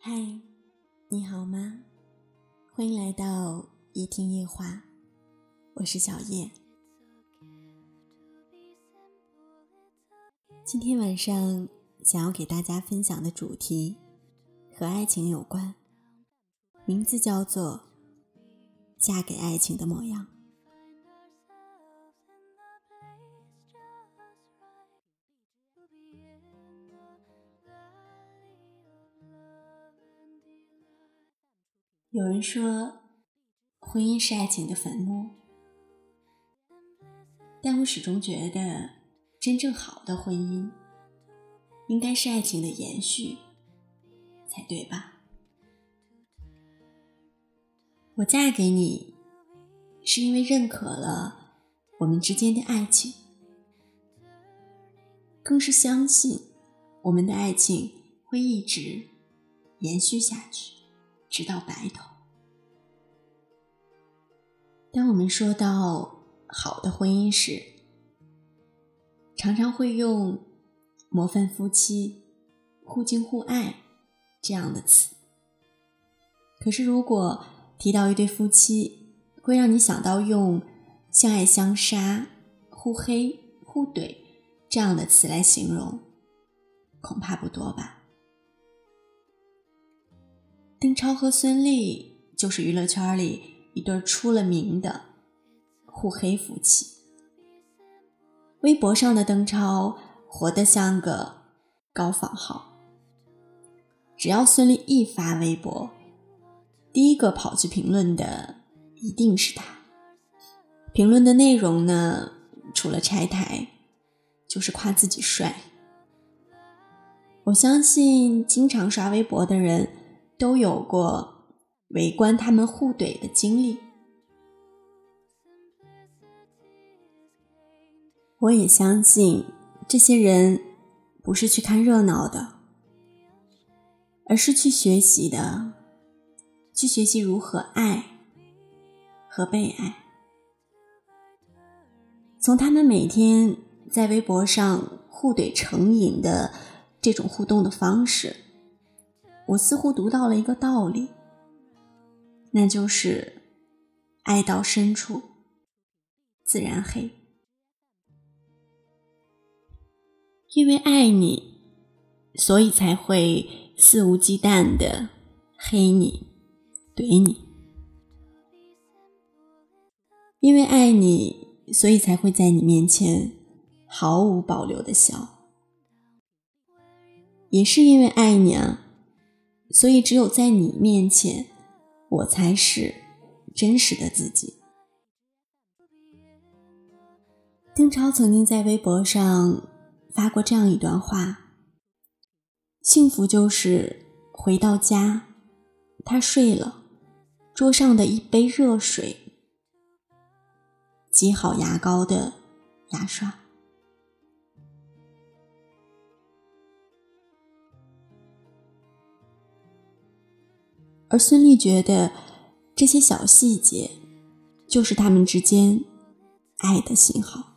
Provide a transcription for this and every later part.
嗨，你好吗？欢迎来到夜听夜话，我是小叶。今天晚上想要给大家分享的主题和爱情有关，名字叫做“嫁给爱情的模样”。有人说，婚姻是爱情的坟墓，但我始终觉得，真正好的婚姻，应该是爱情的延续，才对吧？我嫁给你，是因为认可了我们之间的爱情，更是相信我们的爱情会一直延续下去。直到白头。当我们说到好的婚姻时，常常会用“模范夫妻”“互敬互爱”这样的词。可是，如果提到一对夫妻，会让你想到用“相爱相杀”“互黑”“互怼”这样的词来形容，恐怕不多吧。邓超和孙俪就是娱乐圈里一对出了名的互黑夫妻。微博上的邓超活得像个高仿号，只要孙俪一发微博，第一个跑去评论的一定是他。评论的内容呢，除了拆台，就是夸自己帅。我相信经常刷微博的人。都有过围观他们互怼的经历，我也相信这些人不是去看热闹的，而是去学习的，去学习如何爱和被爱。从他们每天在微博上互怼成瘾的这种互动的方式。我似乎读到了一个道理，那就是爱到深处自然黑。因为爱你，所以才会肆无忌惮的黑你、怼你；因为爱你，所以才会在你面前毫无保留的笑。也是因为爱你啊。所以，只有在你面前，我才是真实的自己。邓超曾经在微博上发过这样一段话：幸福就是回到家，他睡了，桌上的一杯热水，挤好牙膏的牙刷。而孙俪觉得，这些小细节就是他们之间爱的信号。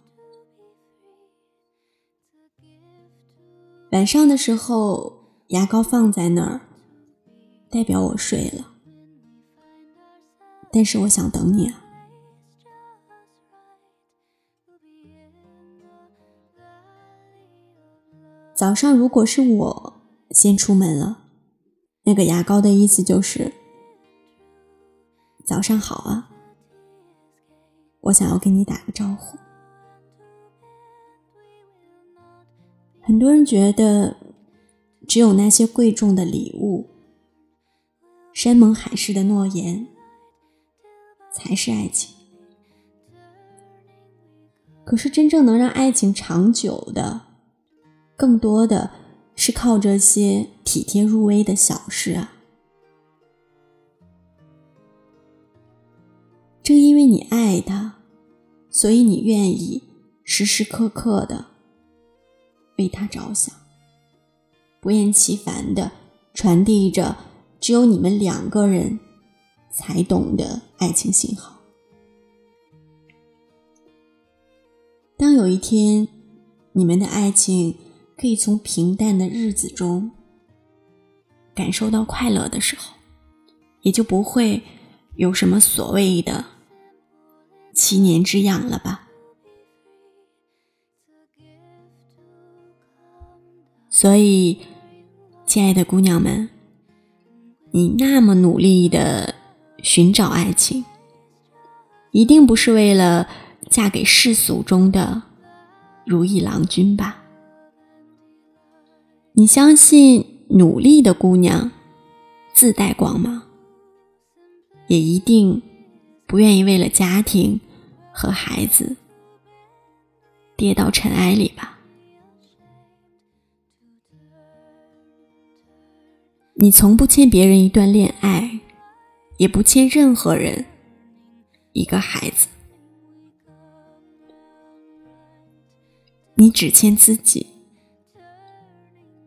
晚上的时候，牙膏放在那儿，代表我睡了。但是我想等你啊。早上如果是我先出门了。那个牙膏的意思就是“早上好啊”，我想要跟你打个招呼。很多人觉得，只有那些贵重的礼物、山盟海誓的诺言，才是爱情。可是，真正能让爱情长久的，更多的。是靠这些体贴入微的小事啊。正因为你爱他，所以你愿意时时刻刻的为他着想，不厌其烦的传递着只有你们两个人才懂的爱情信号。当有一天，你们的爱情。可以从平淡的日子中感受到快乐的时候，也就不会有什么所谓的七年之痒了吧。所以，亲爱的姑娘们，你那么努力的寻找爱情，一定不是为了嫁给世俗中的如意郎君吧？你相信努力的姑娘自带光芒，也一定不愿意为了家庭和孩子跌到尘埃里吧？你从不欠别人一段恋爱，也不欠任何人一个孩子，你只欠自己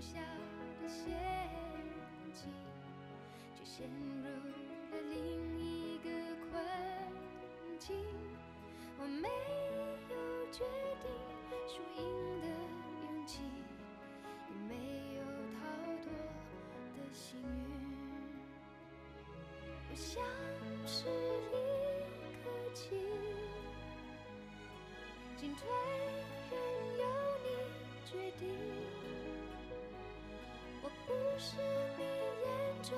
小的陷阱，却陷入了另一个困境。我没有决定输赢的勇气，也没有逃脱的幸运。我像是一颗棋，进退任由你决定。不是你眼中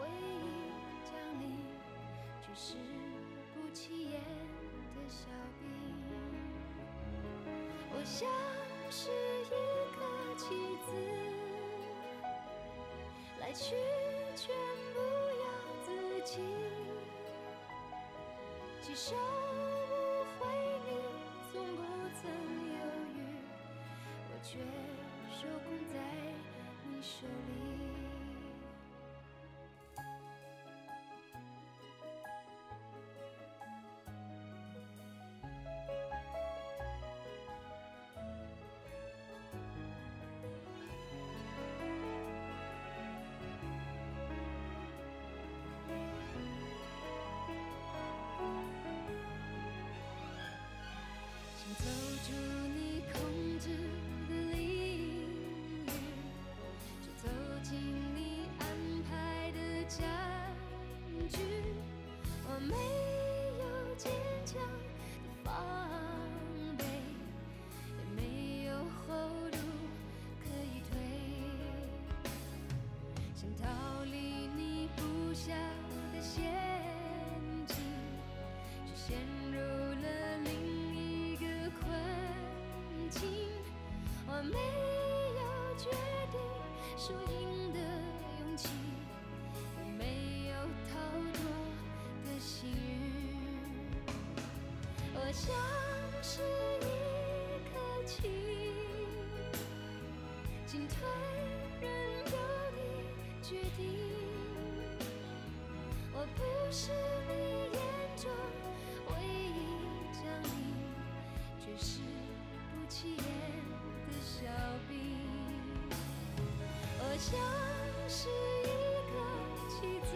唯一将领，却是不起眼的小兵。我像是一个棋子，来去全不。几首误会，你从不曾犹豫，我却受控在手里。输赢的勇气，没有逃脱的幸运。我像是一颗棋，进退任由你决定。我不是你眼中唯一将领，却是不起眼的小兵。像是一个棋子，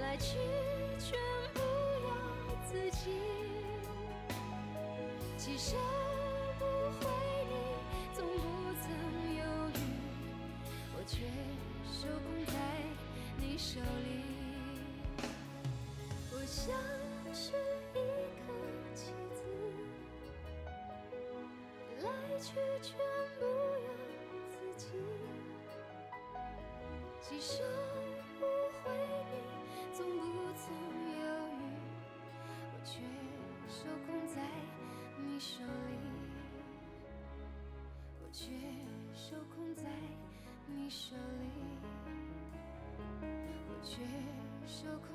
来去全不由自己。其实不会，你从不曾犹豫，我却受控在你手里。我像是一个棋子，来去全一手不回你，从不曾犹豫，我却手空在你手里，我却手空在你手里，我却手空。